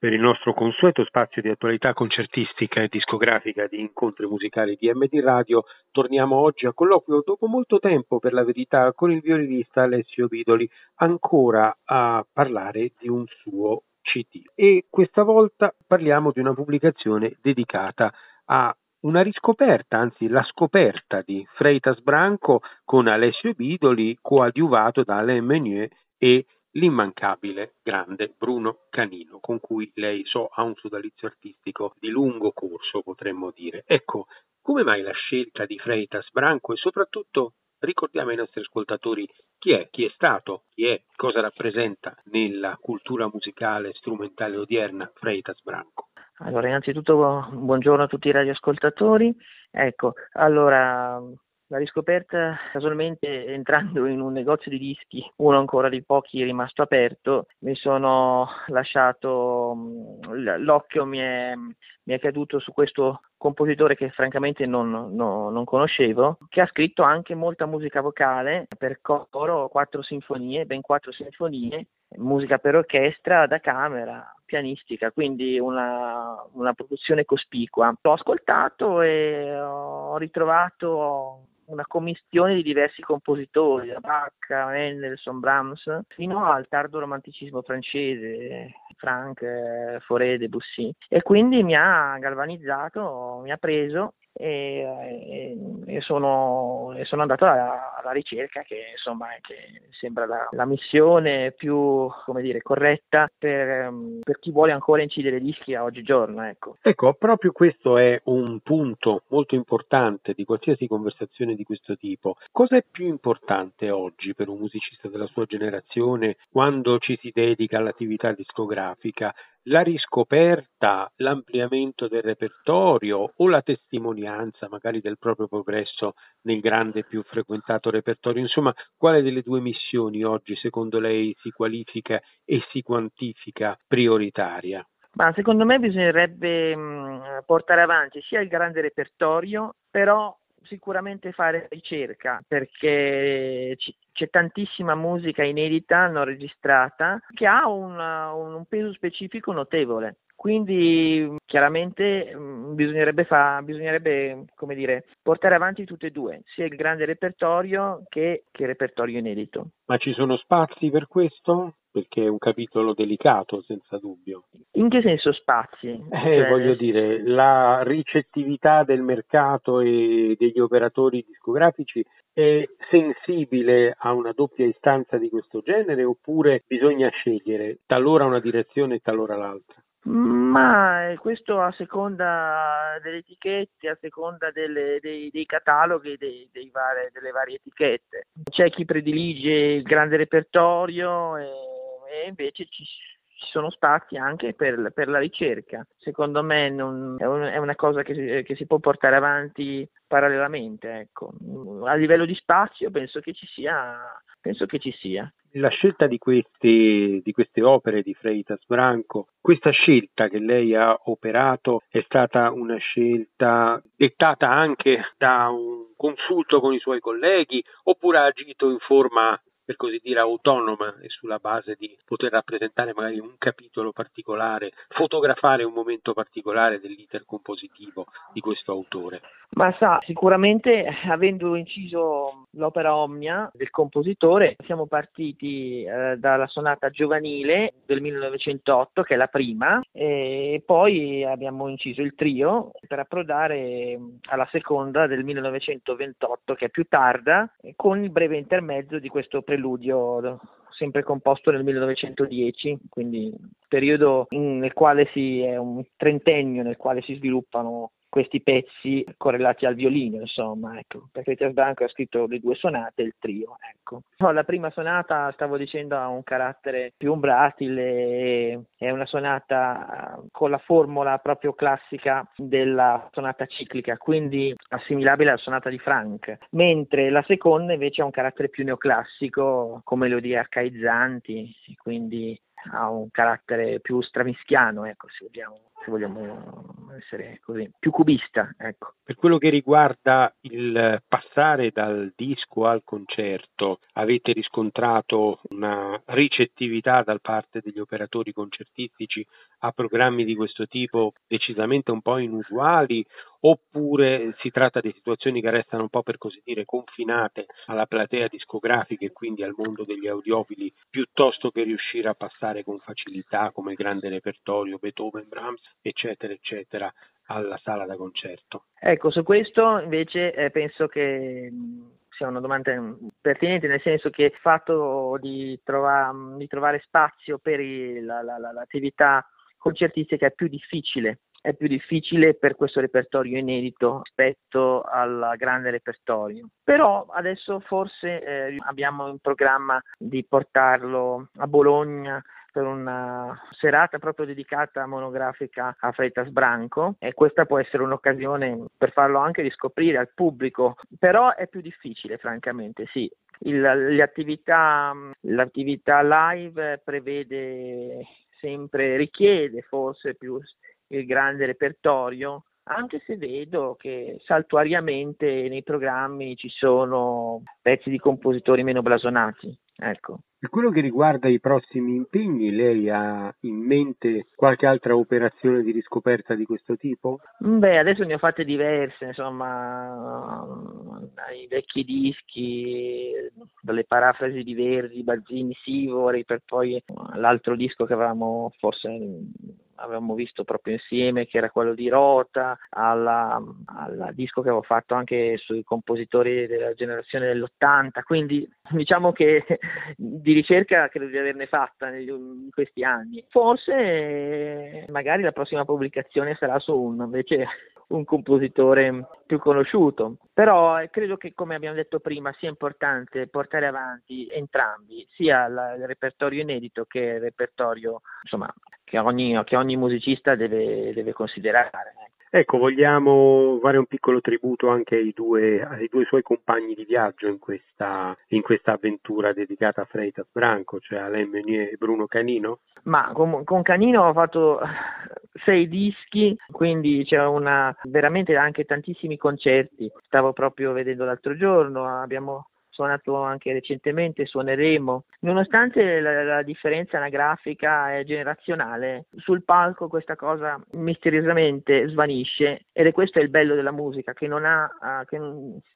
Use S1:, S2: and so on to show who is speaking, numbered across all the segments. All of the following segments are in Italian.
S1: Per il nostro consueto spazio di attualità concertistica e discografica di incontri musicali di MD Radio, torniamo oggi a colloquio dopo molto tempo, per la verità, con il violinista Alessio Vidoli, ancora a parlare di un suo CD. E questa volta parliamo di una pubblicazione dedicata a una riscoperta, anzi la scoperta di Freitas Branco con Alessio Bidoli, coadiuvato da Alain Meunier e l'immancabile grande Bruno Canino, con cui lei so ha un sodalizio artistico di lungo corso, potremmo dire. Ecco, come mai la scelta di Freitas Branco e soprattutto ricordiamo ai nostri ascoltatori chi è, chi è stato, chi è, cosa rappresenta nella cultura musicale strumentale odierna Freitas Branco.
S2: Allora, innanzitutto buongiorno a tutti i radioascoltatori. Ecco, allora la riscoperta casualmente entrando in un negozio di dischi, uno ancora di pochi rimasto aperto, mi sono lasciato, l'occhio mi è, mi è caduto su questo compositore che francamente non, no, non, conoscevo, che ha scritto anche molta musica vocale per coro, quattro sinfonie, ben quattro sinfonie, musica per orchestra, da camera, pianistica, quindi una, una produzione cospicua. L'ho ascoltato e ho ritrovato una commissione di diversi compositori, da Bach, Mendelssohn, Brahms, fino al tardo romanticismo francese, Franck, Fauré, Debussy. E quindi mi ha galvanizzato, mi ha preso e, e, sono, e sono, andato alla, alla ricerca che, insomma, che sembra la, la, missione più dire, corretta per, per, chi vuole ancora incidere dischi a oggigiorno. Ecco.
S1: ecco, proprio questo è un punto molto importante di qualsiasi conversazione di questo tipo. Cosa è più importante oggi per un musicista della sua generazione quando ci si dedica all'attività discografica? La riscoperta, l'ampliamento del repertorio o la testimonianza magari del proprio progresso nel grande più frequentato repertorio? Insomma, quale delle due missioni oggi secondo lei si qualifica e si quantifica prioritaria?
S2: Ma secondo me bisognerebbe mh, portare avanti sia il grande repertorio, però sicuramente fare ricerca perché c'è tantissima musica inedita, non registrata, che ha una, un peso specifico notevole. Quindi chiaramente mh, bisognerebbe, fa, bisognerebbe dire, portare avanti tutte e due, sia il grande repertorio che, che il repertorio inedito.
S1: Ma ci sono spazi per questo? Perché è un capitolo delicato, senza dubbio.
S2: In che senso spazi?
S1: Eh, cioè... Voglio dire, la ricettività del mercato e degli operatori discografici è sensibile a una doppia istanza di questo genere oppure bisogna scegliere talora una direzione e talora l'altra?
S2: Ma questo a seconda delle etichette, a seconda delle, dei, dei, cataloghi dei, dei vari, delle varie etichette. C'è chi predilige il grande repertorio e e invece ci, sono spazi anche per, per, la ricerca. Secondo me non, è, un, è, una cosa che, che, si può portare avanti parallelamente. Ecco. A livello di spazio penso che ci sia. Che ci sia.
S1: La scelta di queste, di queste opere di Freitas Branco, questa scelta che lei ha operato è stata una scelta dettata anche da un consulto con i suoi colleghi oppure ha agito in forma per così dire autonoma e sulla base di poter rappresentare magari un capitolo particolare, fotografare un momento particolare dell'iter compositivo di questo autore.
S2: Ma sa, sicuramente avendo inciso l'opera Omnia del compositore, siamo partiti eh, dalla sonata giovanile del 1908, che è la prima, e poi abbiamo inciso il trio per approdare alla seconda del 1928, che è più tarda, con il breve intermezzo di questo preludio sempre composto nel 1910, quindi periodo nel quale si è un trentennio nel quale si sviluppano questi pezzi correlati al violino, insomma, ecco, perché Peter Branco ha scritto le due sonate e il trio, ecco. No, la prima sonata, stavo dicendo, ha un carattere più umbratile, sonata con la formula proprio classica della sonata ciclica, quindi assimilabile alla sonata di Frank, mentre la seconda invece ha un carattere più neoclassico, con melodie arcaizzanti, quindi ha un carattere più stravinschiano, ecco, se vogliamo se vogliamo essere così, più cubista. Ecco.
S1: Per quello che riguarda il passare dal disco al concerto, avete riscontrato una ricettività da parte degli operatori concertistici a programmi di questo tipo decisamente un po' inusuali oppure si tratta di situazioni che restano un po' per così dire confinate alla platea discografica e quindi al mondo degli audiofili piuttosto che riuscire a passare con facilità come grande repertorio Beethoven, Brahms eccetera eccetera alla sala da concerto?
S2: Ecco, su questo invece eh, penso che sia una domanda pertinente, nel senso che il fatto di, trova, di trovare spazio per il, la, la, l'attività concertistica è più difficile è più difficile per questo repertorio inedito rispetto al grande repertorio. Però adesso forse eh, abbiamo in programma di portarlo a Bologna per una serata proprio dedicata monografica a Freitas Branco e questa può essere un'occasione per farlo anche riscoprire al pubblico, però è più difficile francamente, sì. Il, l'attività, l'attività live prevede sempre, richiede forse più il grande repertorio, anche se vedo che saltuariamente nei programmi ci sono pezzi di compositori meno blasonati. Ecco.
S1: Per quello che riguarda i prossimi impegni, lei ha in mente qualche altra operazione di riscoperta di questo tipo?
S2: Beh, adesso ne ho fatte diverse, insomma, dai vecchi dischi, dalle parafrasi di Verdi, Bazzini, Sivori, per poi l'altro disco che avevamo forse avevamo visto proprio insieme, che era quello di Rota, al disco che avevo fatto anche sui compositori della generazione dell'80, quindi diciamo che di ricerca credo di averne fatta in questi anni. Forse magari la prossima pubblicazione sarà su un invece un compositore più conosciuto. Però eh, credo che, come abbiamo detto prima, sia importante portare avanti entrambi, sia il repertorio inedito che il repertorio insomma, che, ogni, che ogni musicista deve, deve considerare.
S1: Ecco, vogliamo fare un piccolo tributo anche ai due, ai due suoi compagni di viaggio in questa, in questa avventura dedicata a Freitas Branco, cioè Alain Meunier e Bruno Canino?
S2: Ma con, con Canino ho fatto sei dischi, quindi c'è una, veramente anche tantissimi concerti. Stavo proprio vedendo l'altro giorno, abbiamo suonato anche recentemente, suoneremo. Nonostante la, la, differenza anagrafica è generazionale, sul palco questa cosa misteriosamente svanisce ed è questo il bello della musica, che, ha, uh, che,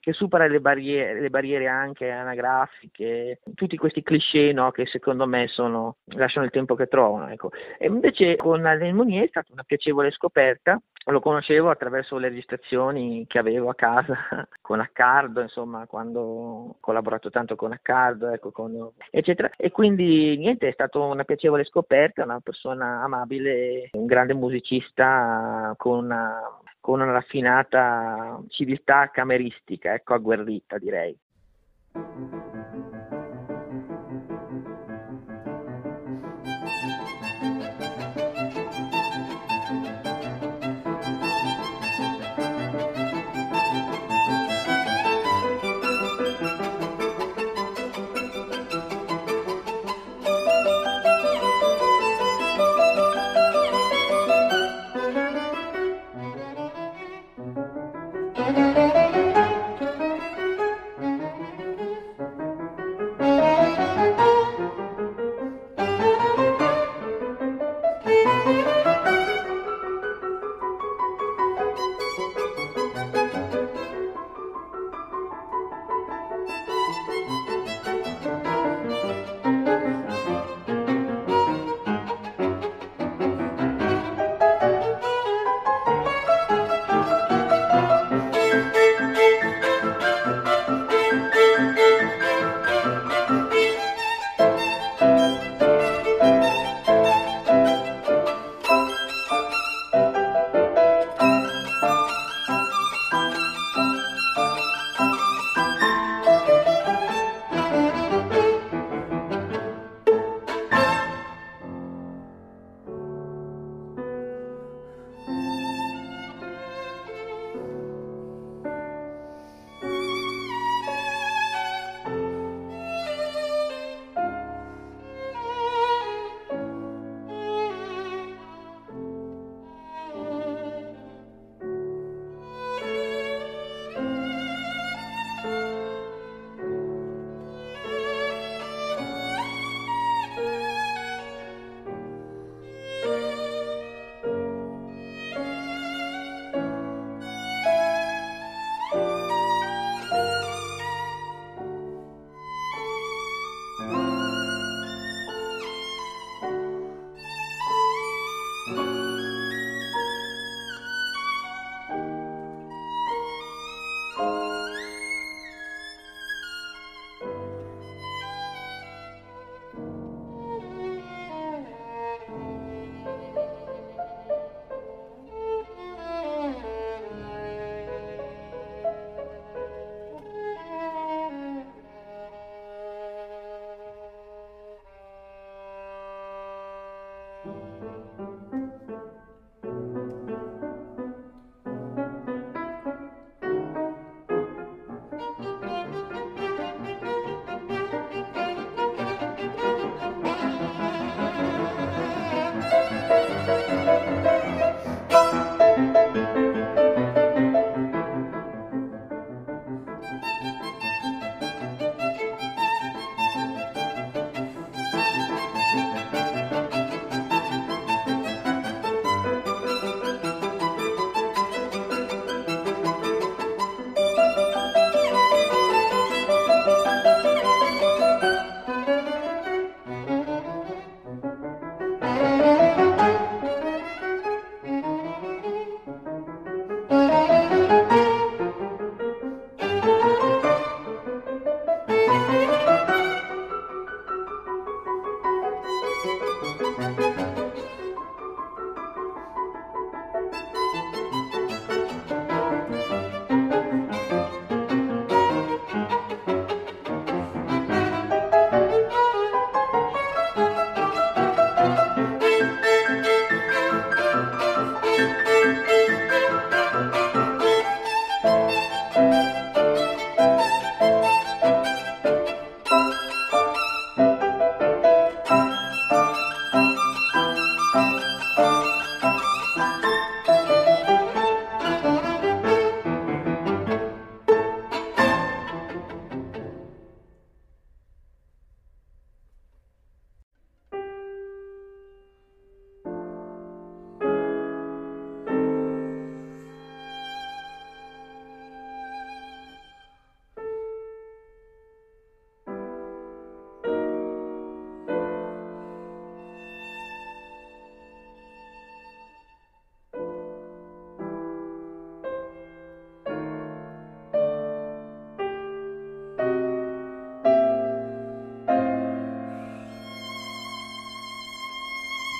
S2: che supera le barriere, le barriere, anche anagrafiche, tutti questi cliché no, che secondo me sono, lasciano il tempo che trovano. Ecco. E invece con Alain Mounier è stata una piacevole scoperta, lo conoscevo attraverso le registrazioni che avevo a casa con Accardo, insomma, quando collaborato tanto con Accardo, ecco, con, eccetera. E quindi niente, è stata una piacevole scoperta, una persona amabile, un grande musicista con una, con una raffinata civiltà cameristica, ecco, agguerrita direi.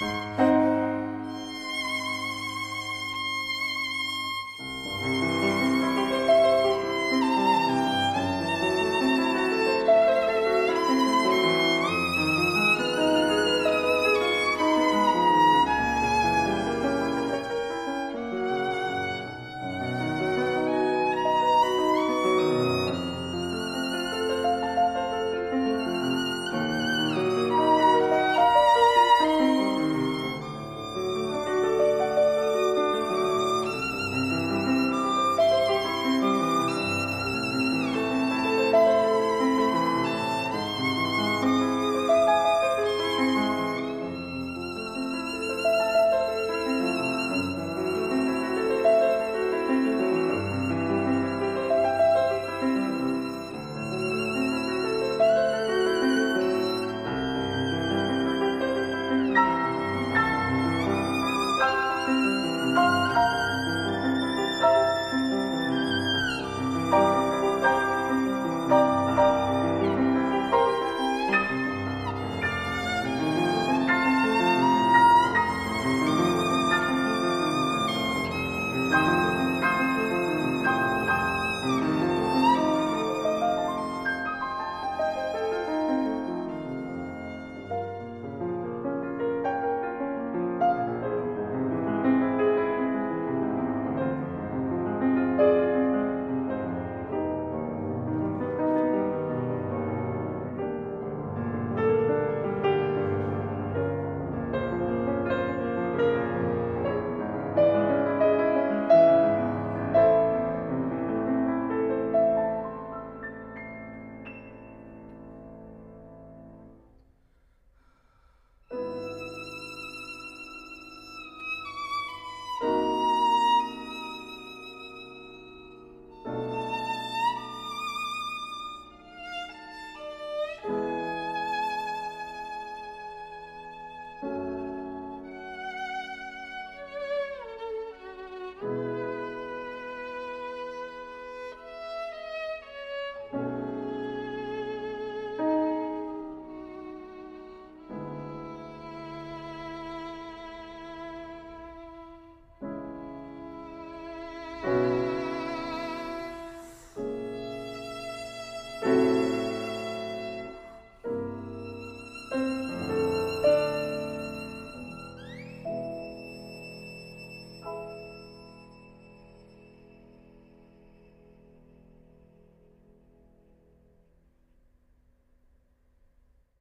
S3: you